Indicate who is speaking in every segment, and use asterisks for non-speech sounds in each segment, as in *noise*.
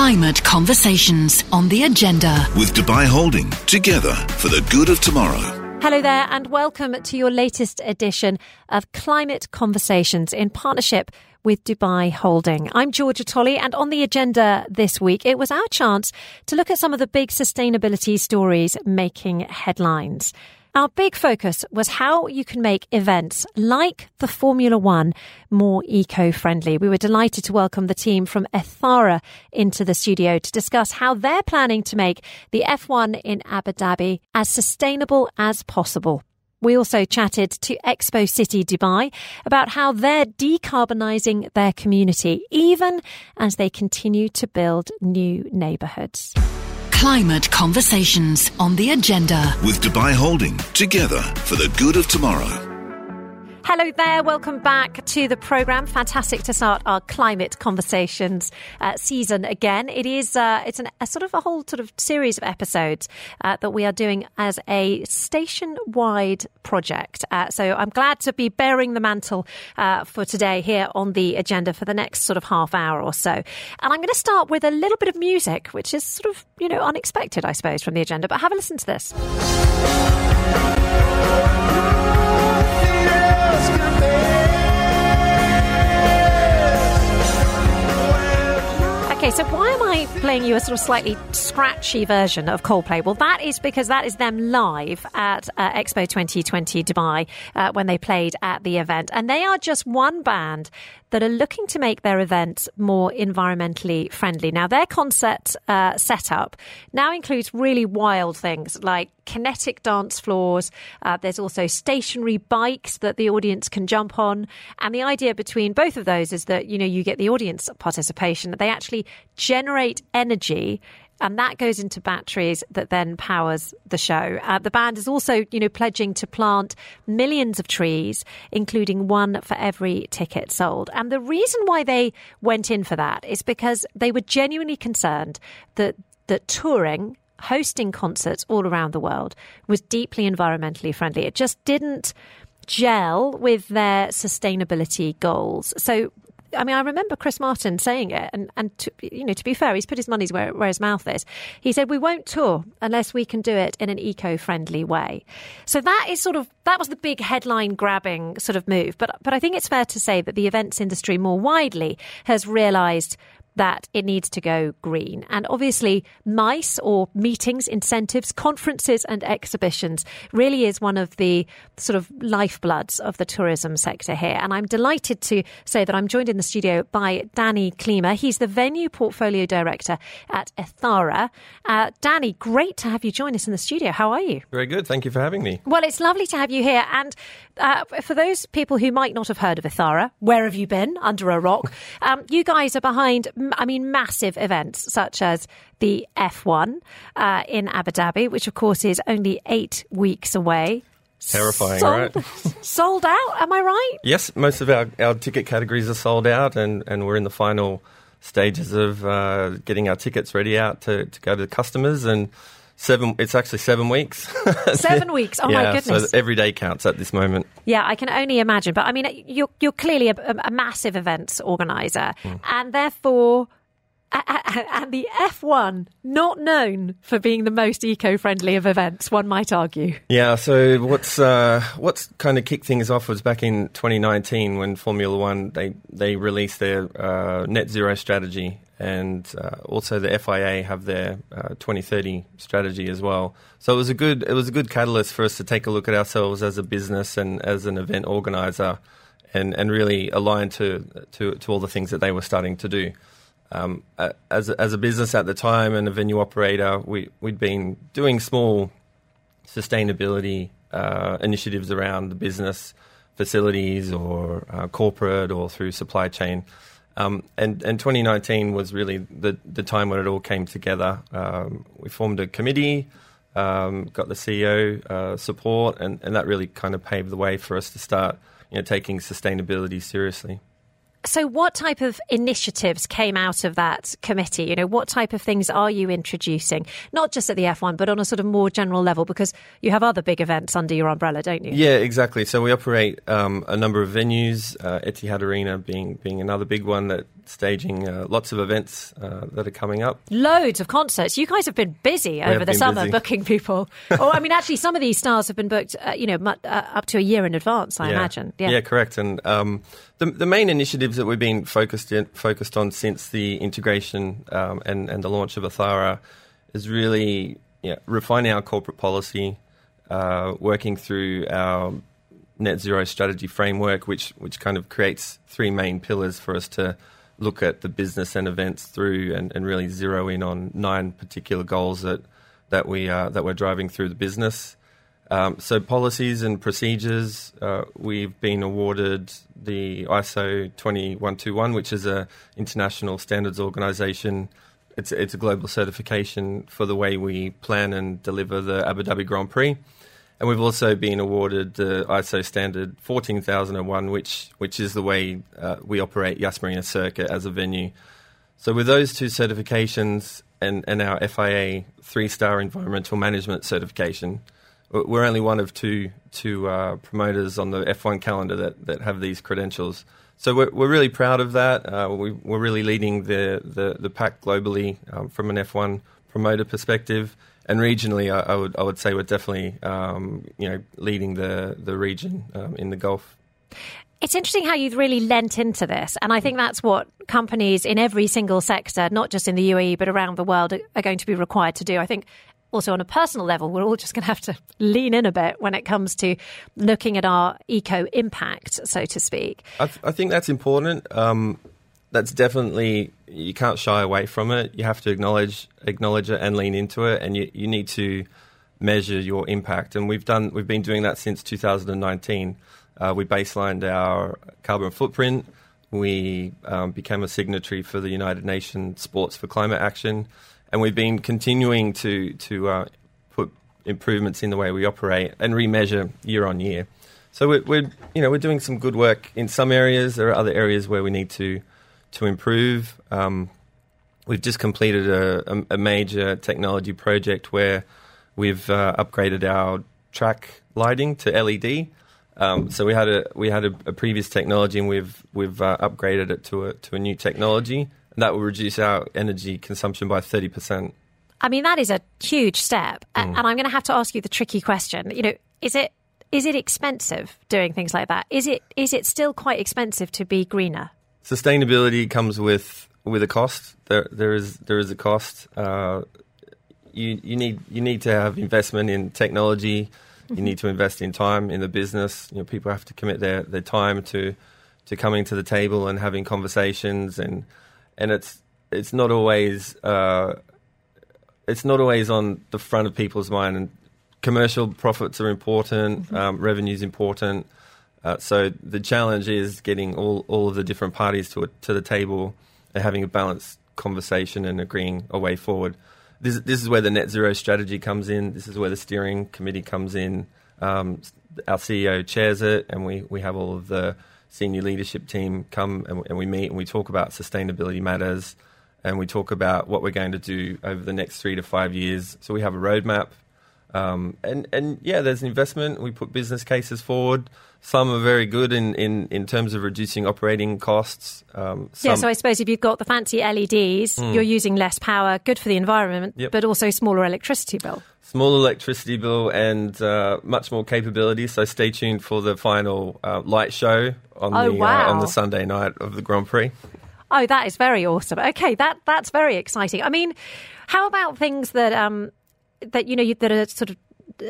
Speaker 1: Climate conversations on the agenda.
Speaker 2: With Dubai Holding, together for the good of tomorrow.
Speaker 3: Hello there, and welcome to your latest edition of Climate Conversations in partnership with Dubai Holding. I'm Georgia Tolley, and on the agenda this week, it was our chance to look at some of the big sustainability stories making headlines. Our big focus was how you can make events like the Formula One more eco friendly. We were delighted to welcome the team from Ethara into the studio to discuss how they're planning to make the F1 in Abu Dhabi as sustainable as possible. We also chatted to Expo City Dubai about how they're decarbonising their community, even as they continue to build new neighbourhoods.
Speaker 1: Climate conversations on the agenda.
Speaker 2: With Dubai Holding, together for the good of tomorrow.
Speaker 3: Hello there, welcome back to the programme. Fantastic to start our climate conversations uh, season again. It is uh, it's an, a sort of a whole sort of series of episodes uh, that we are doing as a station-wide project. Uh, so I'm glad to be bearing the mantle uh, for today here on the agenda for the next sort of half hour or so. And I'm going to start with a little bit of music, which is sort of you know unexpected, I suppose, from the agenda. But have a listen to this. Okay, so why am I playing you a sort of slightly scratchy version of Coldplay? Well, that is because that is them live at uh, Expo 2020 Dubai uh, when they played at the event. And they are just one band that are looking to make their events more environmentally friendly. Now, their concert uh, setup now includes really wild things like kinetic dance floors. Uh, there's also stationary bikes that the audience can jump on. And the idea between both of those is that, you know, you get the audience participation. that They actually generate energy and that goes into batteries that then powers the show. Uh, the band is also, you know, pledging to plant millions of trees, including one for every ticket sold. And the reason why they went in for that is because they were genuinely concerned that that touring hosting concerts all around the world was deeply environmentally friendly. It just didn't gel with their sustainability goals. So I mean, I remember Chris Martin saying it, and and to, you know, to be fair, he's put his money's where, where his mouth is. He said, "We won't tour unless we can do it in an eco-friendly way." So that is sort of that was the big headline-grabbing sort of move. But but I think it's fair to say that the events industry more widely has realised that it needs to go green. And obviously, MICE or meetings, incentives, conferences, and exhibitions really is one of the sort of lifebloods of the tourism sector here. And I'm delighted to say that I'm joined in the studio by Danny Klima. He's the venue portfolio director at Ethara. Uh, Danny, great to have you join us in the studio. How are you?
Speaker 4: Very good. Thank you for having me.
Speaker 3: Well, it's lovely to have you here. And uh, for those people who might not have heard of Ethara, where have you been? Under a rock. *laughs* Um, you guys are behind I mean, massive events such as the F1 uh, in Abu Dhabi, which of course is only eight weeks away.
Speaker 4: Terrifying,
Speaker 3: sold,
Speaker 4: right? *laughs*
Speaker 3: sold out, am I right?
Speaker 4: Yes, most of our, our ticket categories are sold out, and, and we're in the final stages of uh, getting our tickets ready out to, to go to the customers. And Seven. It's actually seven weeks. *laughs*
Speaker 3: seven weeks. Oh
Speaker 4: yeah,
Speaker 3: my goodness!
Speaker 4: So every day counts at this moment.
Speaker 3: Yeah, I can only imagine. But I mean, you're you're clearly a, a massive events organizer, mm. and therefore and the F1 not known for being the most eco-friendly of events, one might argue.
Speaker 4: Yeah. So what's uh, what's kind of kicked things off was back in 2019 when Formula One they they released their uh, net zero strategy, and uh, also the FIA have their uh, 2030 strategy as well. So it was a good it was a good catalyst for us to take a look at ourselves as a business and as an event organizer, and and really align to to to all the things that they were starting to do. Um, as a, as a business at the time and a venue operator, we we'd been doing small sustainability uh, initiatives around the business facilities or uh, corporate or through supply chain. Um, and, and 2019 was really the, the time when it all came together. Um, we formed a committee, um, got the CEO uh, support, and, and that really kind of paved the way for us to start you know, taking sustainability seriously.
Speaker 3: So, what type of initiatives came out of that committee? You know, what type of things are you introducing, not just at the F1, but on a sort of more general level? Because you have other big events under your umbrella, don't you?
Speaker 4: Yeah, exactly. So we operate um, a number of venues, uh, Etihad Arena being being another big one that staging uh, lots of events uh, that are coming up.
Speaker 3: Loads of concerts. You guys have been busy over the summer
Speaker 4: busy.
Speaker 3: booking people. *laughs* oh, I mean, actually, some of these stars have been booked, uh, you know, uh, up to a year in advance. I
Speaker 4: yeah.
Speaker 3: imagine.
Speaker 4: Yeah. correct. And um, the the main initiatives that we've been focused in, focused on since the integration um, and and the launch of Ethara is really yeah, refining our corporate policy, uh, working through our net zero strategy framework, which which kind of creates three main pillars for us to look at the business and events through and, and really zero in on nine particular goals that that we uh, that we're driving through the business. Um, so policies and procedures, uh, we've been awarded the ISO 20121, which is a international standards organisation. It's it's a global certification for the way we plan and deliver the Abu Dhabi Grand Prix. And we've also been awarded the ISO standard 14001, which which is the way uh, we operate Yas Marina Circuit as a venue. So with those two certifications and, and our FIA three-star environmental management certification, we're only one of two two uh, promoters on the F1 calendar that, that have these credentials. So we're, we're really proud of that. Uh, we, are really leading the, the, the pack globally um, from an F1 promoter perspective and regionally, I, I, would I would say we're definitely um, you know leading the the region um, in the Gulf.
Speaker 3: It's interesting how you've really lent into this, and I think that's what companies in every single sector, not just in the UAE but around the world, are going to be required to do. I think also on a personal level, we're all just going to have to lean in a bit when it comes to looking at our eco impact, so to speak.
Speaker 4: I, th- I think that's important. Um, that's definitely you can't shy away from it. You have to acknowledge acknowledge it and lean into it, and you, you need to measure your impact. And we've done we've been doing that since 2019. Uh, we baselined our carbon footprint. We um, became a signatory for the United Nations Sports for Climate Action, and we've been continuing to to uh, put improvements in the way we operate and remeasure year on year. So we're, we're you know we're doing some good work in some areas. There are other areas where we need to to improve. Um, we've just completed a, a, major technology project where we've uh, upgraded our track lighting to LED. Um, so we had a we had a, a, previous technology, and we've we've uh, upgraded it to a to a new technology, and that will reduce our energy consumption by thirty percent.
Speaker 3: I mean, that is a huge step, mm. and I'm going to have to ask you the tricky question. You know, is it is it expensive doing things like that? Is it is it still quite expensive to be greener?
Speaker 4: Sustainability comes with with a cost. There there is there is a cost. Uh, you you need you need to have investment in technology. You need to invest in time in the business. You know, people have to commit their, their time to to coming to the table and having conversations and and it's it's not always uh, it's not always on the front of people's mind. And commercial profits are important, mm-hmm. um, revenue is important. Uh, so the challenge is getting all, all of the different parties to to the table and having a balanced conversation and agreeing a way forward. This this is where the net zero strategy comes in. This is where the steering committee comes in. Um, our CEO chairs it, and we, we have all of the senior leadership team come and, and we meet and we talk about sustainability matters and we talk about what we're going to do over the next three to five years. So we have a roadmap um, and and yeah, there's investment. We put business cases forward. Some are very good in, in, in terms of reducing operating costs.
Speaker 3: Um, yeah, so I suppose if you've got the fancy LEDs, mm. you're using less power, good for the environment, yep. but also smaller electricity bill.
Speaker 4: Smaller electricity bill and uh, much more capability. So stay tuned for the final uh, light show on
Speaker 3: oh,
Speaker 4: the
Speaker 3: wow.
Speaker 4: uh, on the Sunday night of the Grand Prix.
Speaker 3: Oh, that is very awesome. Okay, that that's very exciting. I mean, how about things that um, that you know that are sort of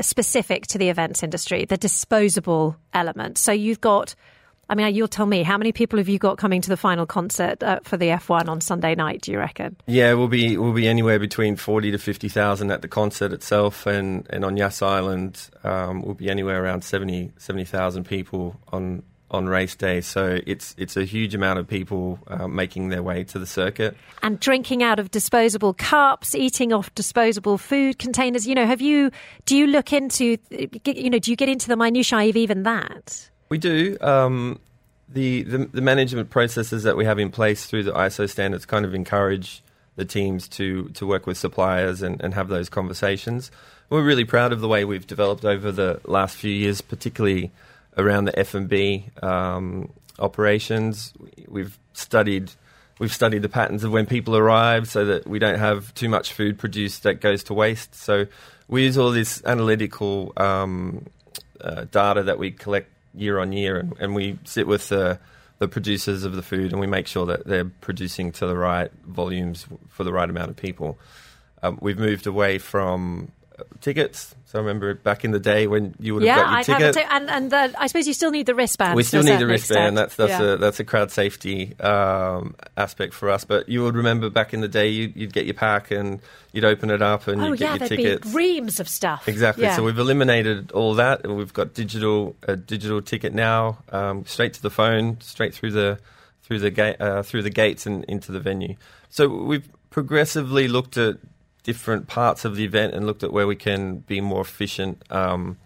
Speaker 3: specific to the events industry, the disposable element. So you've got. I mean, you'll tell me how many people have you got coming to the final concert uh, for the F1 on Sunday night? Do you reckon?
Speaker 4: Yeah, we'll be we'll be anywhere between forty to fifty thousand at the concert itself, and, and on Yas Island, um, we'll be anywhere around 70,000 70, people on on race day. So it's it's a huge amount of people uh, making their way to the circuit
Speaker 3: and drinking out of disposable cups, eating off disposable food containers. You know, have you do you look into you know do you get into the minutiae of even that?
Speaker 4: We do. Um, the, the the management processes that we have in place through the ISO standards kind of encourage the teams to to work with suppliers and, and have those conversations. We're really proud of the way we've developed over the last few years, particularly around the F&B um, operations. We've studied we've studied the patterns of when people arrive so that we don't have too much food produced that goes to waste. So we use all this analytical um, uh, data that we collect year on year, and, and we sit with the, the producers of the food and we make sure that they're producing to the right volumes for the right amount of people. Um, we've moved away from tickets. So I remember back in the day when you would have
Speaker 3: yeah,
Speaker 4: got your
Speaker 3: I'd
Speaker 4: ticket.
Speaker 3: have a t- and and uh, I suppose you still need the wristband.
Speaker 4: we still need the wristband.
Speaker 3: extent.
Speaker 4: That's that's
Speaker 3: Yeah.
Speaker 4: a that's a crowd safety um, aspect for us. But you would remember back in the day, you'd, you'd get your pack and you'd open it up and
Speaker 3: Oh
Speaker 4: you'd
Speaker 3: yeah,
Speaker 4: get your
Speaker 3: there'd
Speaker 4: tickets.
Speaker 3: be reams of stuff.
Speaker 4: Exactly.
Speaker 3: Yeah.
Speaker 4: So we've eliminated all that, and we've got digital a digital ticket now, um, straight to the phone, straight through the through the gate uh, through the gates and into the venue. So we've progressively looked at different parts of the event and looked at where we can be more efficient um,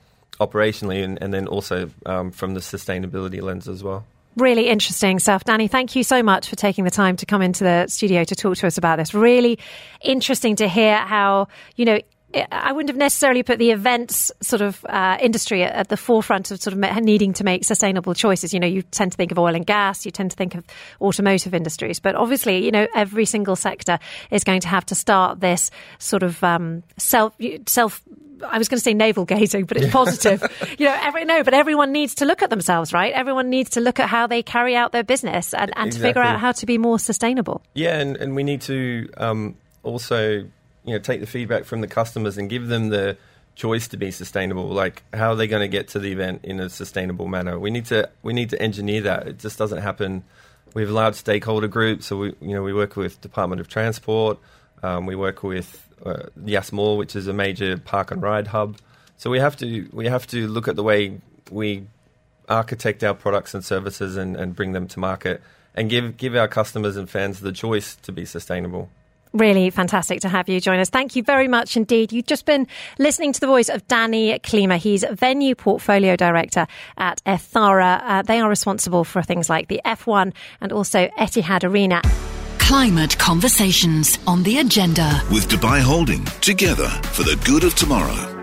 Speaker 4: operationally, and, and then also um, from the sustainability lens as well.
Speaker 3: Really interesting stuff. Danny, thank you so much for taking the time to come into the studio to talk to us about this. Really interesting to hear how, you know, I wouldn't have necessarily put the events sort of uh, industry at, at the forefront of sort of needing to make sustainable choices. You know, you tend to think of oil and gas, you tend to think of automotive industries, but obviously, you know, every single sector is going to have to start this sort of um, self self I was going to say navel gazing, but it's positive. *laughs* you know, every, no, but everyone needs to look at themselves, right? Everyone needs to look at how they carry out their business and, and to figure out how to be more sustainable.
Speaker 4: Yeah, and, and we need to um, also you know take the feedback from the customers and give them the choice to be sustainable. Like how are they going to get to the event in a sustainable manner? We need to we need to engineer that. It just doesn't happen. We have large stakeholder group, so we you know we work with Department of Transport. Um, we work with uh, Mall, which is a major park and ride hub. So we have to we have to look at the way we architect our products and services and, and bring them to market and give give our customers and fans the choice to be sustainable.
Speaker 3: Really fantastic to have you join us. Thank you very much indeed. You've just been listening to the voice of Danny Klima. He's Venue Portfolio Director at Ethara. Uh, they are responsible for things like the F1 and also Etihad Arena.
Speaker 1: Climate conversations on the agenda.
Speaker 2: With Dubai Holding, together for the good of tomorrow.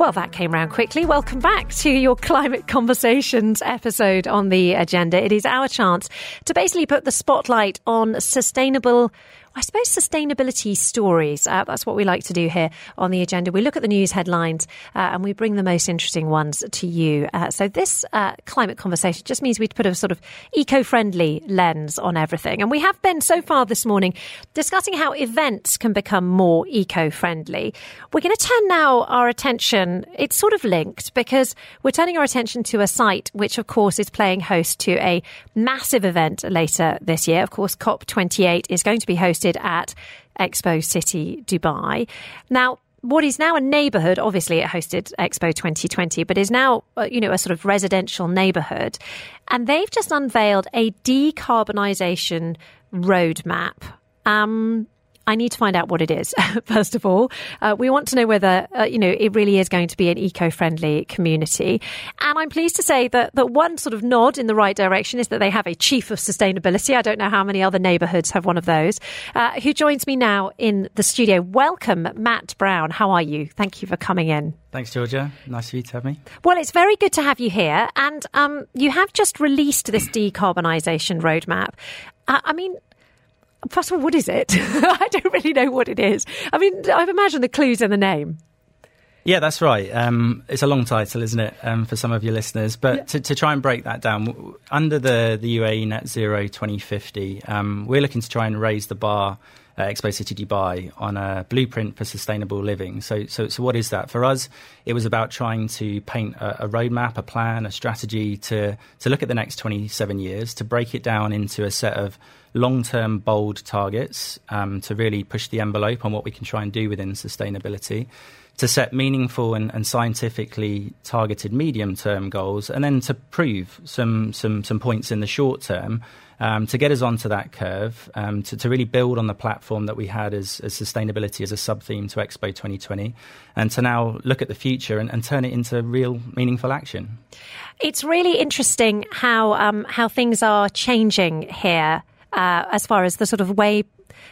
Speaker 3: Well, that came round quickly. Welcome back to your Climate Conversations episode on the agenda. It is our chance to basically put the spotlight on sustainable. I suppose sustainability stories. Uh, that's what we like to do here on the agenda. We look at the news headlines uh, and we bring the most interesting ones to you. Uh, so this uh, climate conversation just means we put a sort of eco-friendly lens on everything. And we have been so far this morning discussing how events can become more eco-friendly. We're going to turn now our attention. It's sort of linked because we're turning our attention to a site which, of course, is playing host to a massive event later this year. Of course, COP28 is going to be hosted at Expo City, Dubai. Now, what is now a neighbourhood, obviously it hosted Expo 2020, but is now, uh, you know, a sort of residential neighbourhood. And they've just unveiled a decarbonisation roadmap. Um, I need to find out what it is, *laughs* first of all. Uh, we want to know whether, uh, you know, it really is going to be an eco-friendly community. And I'm pleased to say that, that one sort of nod in the right direction is that they have a chief of sustainability. I don't know how many other neighbourhoods have one of those, uh, who joins me now in the studio. Welcome, Matt Brown. How are you? Thank you for coming in.
Speaker 5: Thanks, Georgia. Nice of you to have me.
Speaker 3: Well, it's very good to have you here. And um, you have just released this decarbonisation roadmap. Uh, I mean, first of all, what is it? *laughs* I don't really know what it is. I mean, I've imagined the clues in the name.
Speaker 5: Yeah, that's right. Um, it's a long title, isn't it, um, for some of your listeners? But to, to try and break that down, under the, the UAE Net Zero 2050, um, we're looking to try and raise the bar at Expo City Dubai on a blueprint for sustainable living. So, so, so what is that? For us, it was about trying to paint a, a roadmap, a plan, a strategy to, to look at the next 27 years, to break it down into a set of long term, bold targets um, to really push the envelope on what we can try and do within sustainability to set meaningful and, and scientifically targeted medium term goals, and then to prove some some some points in the short term um, to get us onto that curve, um, to, to really build on the platform that we had as, as sustainability as a sub theme to Expo 2020, and to now look at the future and, and turn it into real meaningful action.
Speaker 3: It's really interesting how um, how things are changing here. uh, as far as the sort of way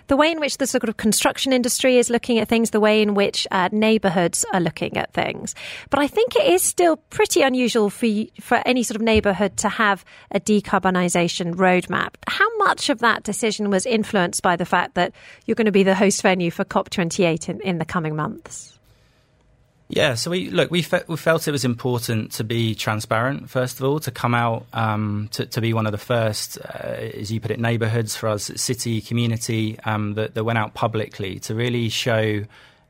Speaker 3: the way in which the sort of construction industry is looking at things, the way in which uh, neighbourhoods are looking at things. But I think it is still pretty unusual for for any sort of neighbourhood to have a decarbonisation roadmap. How much of that decision was influenced by the fact that you're going to be the host venue for COP28 in, in the coming months?
Speaker 5: Yeah, so we look. We, fe- we felt it was important to be transparent. First of all, to come out um, to, to, be one of the first, uh, as you put it, neighbourhoods for us, city community um, that, that went out publicly to really show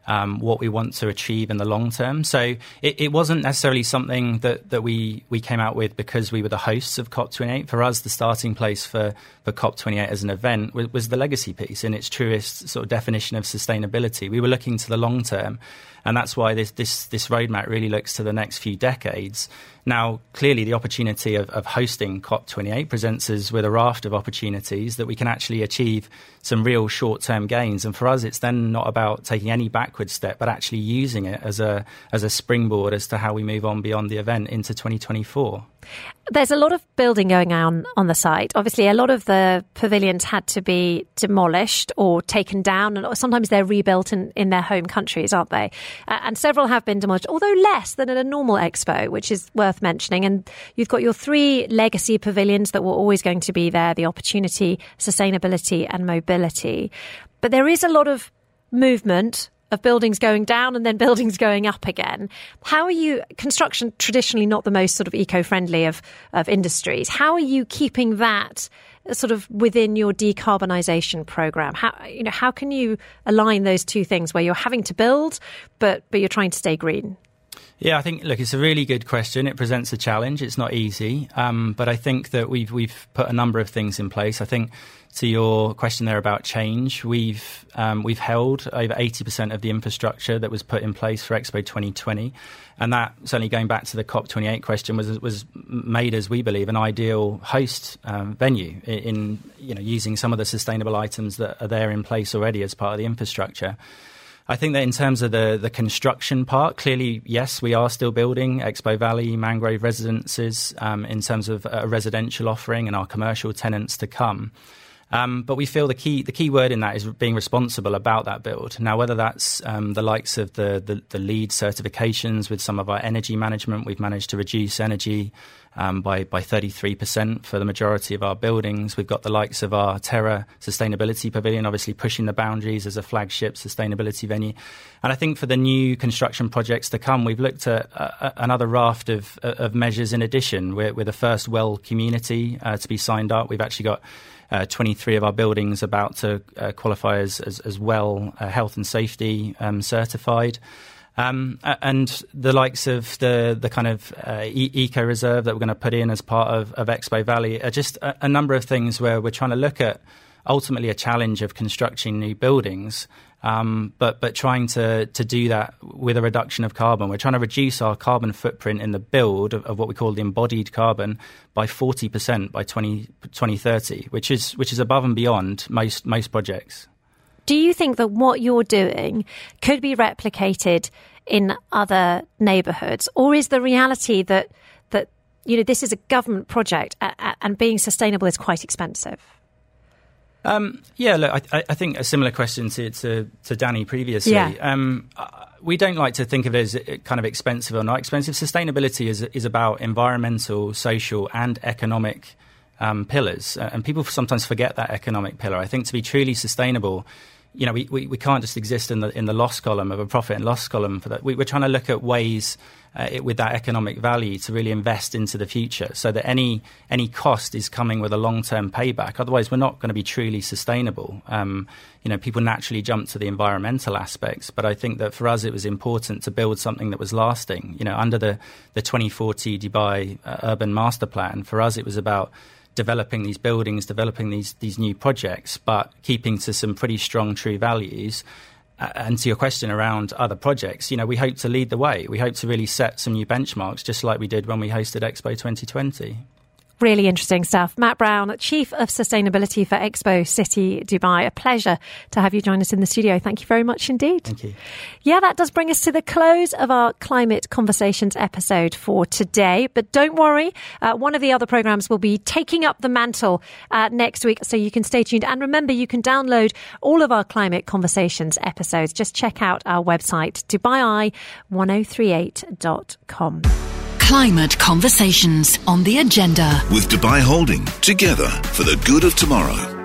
Speaker 5: um, what we want to achieve in the long term. So it, it, wasn't necessarily something that, that we, we came out with because we were the hosts of COP28. For us, the starting place for, for COP28 as an event was, was the legacy piece in its truest sort of definition of sustainability. We were looking to the long term. And that's why this, this, this roadmap really looks to the next few decades. Now, clearly, the opportunity of, of hosting COP28 presents us with a raft of opportunities that we can actually achieve some real short term gains. And for us, it's then not about taking any backward step, but actually using it as a, as a springboard as to how we move on beyond the event into 2024.
Speaker 3: There's a lot of building going on on the site. Obviously, a lot of the pavilions had to be demolished or taken down, and sometimes they're rebuilt in, in their home countries, aren't they? Uh, and several have been demolished, although less than at a normal expo, which is worth mentioning. And you've got your three legacy pavilions that were always going to be there the opportunity, sustainability, and mobility. But there is a lot of movement of buildings going down and then *laughs* buildings going up again. How are you, construction traditionally not the most sort of eco friendly of, of industries, how are you keeping that uh, sort of within your decarbonisation program? How, you know, how can you align those two things where you're having to build, but, but you're trying to stay green?
Speaker 5: Yeah, I think look, it's a really good question. It presents a challenge. It's not easy, um, but I think that we've we've put a number of things in place. I think to your question there about change, we've um, we've held over eighty percent of the infrastructure that was put in place for Expo 2020, and that certainly going back to the COP28 question was was made as we believe an ideal host um, venue in, in you know using some of the sustainable items that are there in place already as part of the infrastructure. I think that in terms of the, the construction part, clearly, yes, we are still building Expo Valley mangrove residences um, in terms of a residential offering and our commercial tenants to come. Um, but we feel the key the key word in that is being responsible about that build. Now, whether that's um, the likes of the, the, the LEED certifications with some of our energy management, we've managed to reduce energy um, by by 33% for the majority of our buildings. We've got the likes of our Terra Sustainability Pavilion, obviously pushing the boundaries as a flagship sustainability venue. And I think for the new construction projects to come, we've looked at uh, another raft of, of measures in addition. We're, we're the first well community uh, to be signed up. We've actually got uh, 23 of our buildings about to uh, qualify as, as, as well uh, health and safety um, certified. Um, and the likes of the the kind of uh, e- eco reserve that we're going to put in as part of, of Expo Valley are just a, a, number of things where we're trying to look at ultimately a challenge of constructing new buildings um, but but trying to to do that with a reduction of carbon. We're trying to reduce our carbon footprint in the build of, of what we call the embodied carbon by forty percent by 20, 2030, which is which is above and beyond most most projects.
Speaker 3: Do you think that what you're doing could be replicated in other neighbourhoods, or is the reality that that you know this is a government project and being sustainable is quite expensive?
Speaker 5: Um, yeah, look, I, I, think a similar question to, to, to Danny previously.
Speaker 3: Yeah.
Speaker 5: Um, we don't like to think of it as uh, kind of expensive or not expensive. Sustainability is, is about environmental, social, and economic um, pillars. Uh, and people sometimes forget that economic pillar. I think to be truly sustainable, you know, we, we, we, can't just exist in the in the loss column of a profit and loss column for that. We, are trying to look at ways uh, it, with that economic value to really invest into the future, so that any any cost is coming with a long term payback. Otherwise, we're not going to be truly sustainable. Um, you know, people naturally jump to the environmental aspects, but I think that for us, it was important to build something that was lasting. You know, under the the 2040 Dubai uh, Urban Master Plan, for us, it was about developing these buildings, developing these these new projects, but keeping to some pretty strong true values. And to your question around other projects, you know, we hope to lead the way. We hope to really set some new benchmarks, just like we did when we hosted Expo 2020.
Speaker 3: Really interesting stuff. Matt Brown, Chief of Sustainability for Expo City Dubai. A pleasure to have you join us in the studio. Thank you very much indeed.
Speaker 5: Thank you.
Speaker 3: Yeah, that does bring us to the close of our Climate Conversations episode for today. But don't worry, uh, one of the other programs will be taking up the mantle uh, next week, so you can stay tuned. And remember, you can download all of our Climate Conversations episodes. Just check out our website, dubai1038.com.
Speaker 1: Climate Conversations on the agenda.
Speaker 2: With Dubai Holding, together for the good of tomorrow.